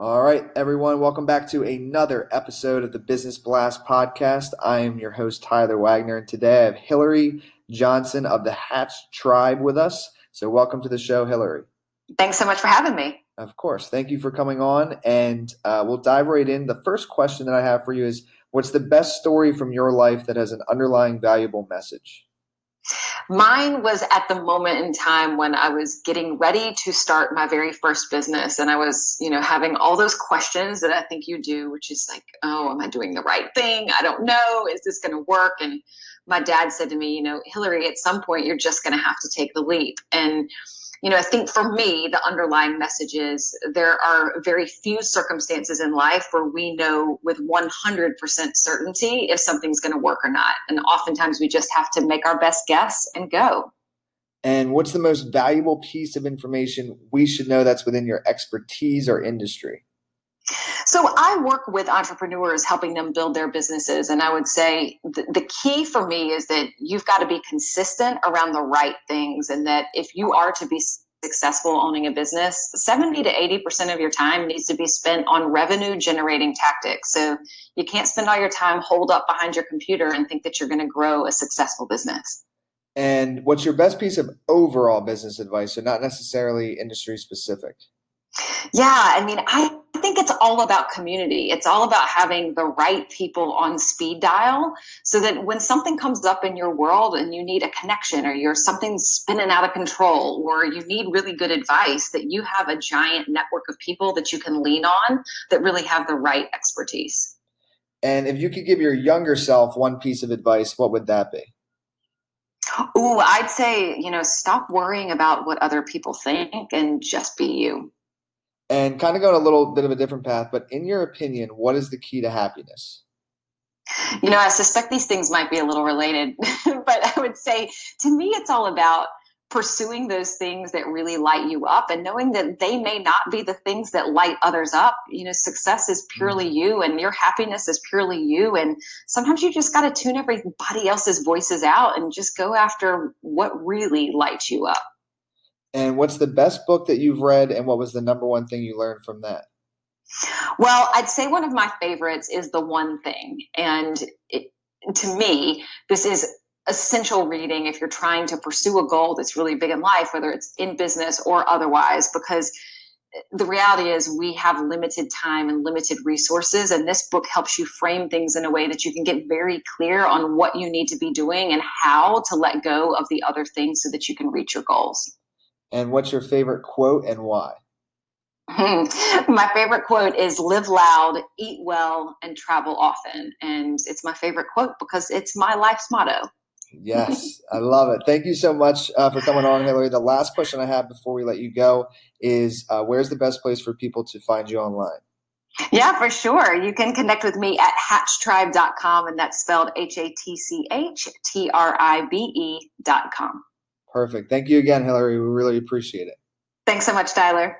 All right, everyone, welcome back to another episode of the Business Blast podcast. I am your host, Tyler Wagner, and today I have Hillary Johnson of the Hatch Tribe with us. So, welcome to the show, Hillary. Thanks so much for having me. Of course. Thank you for coming on. And uh, we'll dive right in. The first question that I have for you is What's the best story from your life that has an underlying valuable message? Mine was at the moment in time when I was getting ready to start my very first business. And I was, you know, having all those questions that I think you do, which is like, oh, am I doing the right thing? I don't know. Is this going to work? And my dad said to me, you know, Hillary, at some point, you're just going to have to take the leap. And you know, I think for me, the underlying message is there are very few circumstances in life where we know with 100% certainty if something's going to work or not. And oftentimes we just have to make our best guess and go. And what's the most valuable piece of information we should know that's within your expertise or industry? So I work with entrepreneurs helping them build their businesses. And I would say th- the key for me is that you've got to be consistent around the right things. And that if you are to be successful owning a business, 70 to 80% of your time needs to be spent on revenue generating tactics. So you can't spend all your time holed up behind your computer and think that you're going to grow a successful business. And what's your best piece of overall business advice? So, not necessarily industry specific. Yeah, I mean, I think it's all about community. It's all about having the right people on speed dial so that when something comes up in your world and you need a connection or you're something's spinning out of control or you need really good advice, that you have a giant network of people that you can lean on that really have the right expertise. And if you could give your younger self one piece of advice, what would that be? Oh, I'd say, you know, stop worrying about what other people think and just be you and kind of going a little bit of a different path, but in your opinion, what is the key to happiness? You know, I suspect these things might be a little related, but I would say to me, it's all about pursuing those things that really light you up and knowing that they may not be the things that light others up. You know, success is purely mm. you and your happiness is purely you. And sometimes you just got to tune everybody else's voices out and just go after what really lights you up. And what's the best book that you've read, and what was the number one thing you learned from that? Well, I'd say one of my favorites is The One Thing. And it, to me, this is essential reading if you're trying to pursue a goal that's really big in life, whether it's in business or otherwise, because the reality is we have limited time and limited resources and this book helps you frame things in a way that you can get very clear on what you need to be doing and how to let go of the other things so that you can reach your goals and what's your favorite quote and why? my favorite quote is live loud, eat well, and travel often. And it's my favorite quote because it's my life's motto. yes, I love it. Thank you so much uh, for coming on, Hillary. The last question I have before we let you go is uh, where's the best place for people to find you online? Yeah, for sure. You can connect with me at hatchtribe.com, and that's spelled H A T C H T R I B E.com. Perfect. Thank you again, Hillary. We really appreciate it. Thanks so much, Tyler.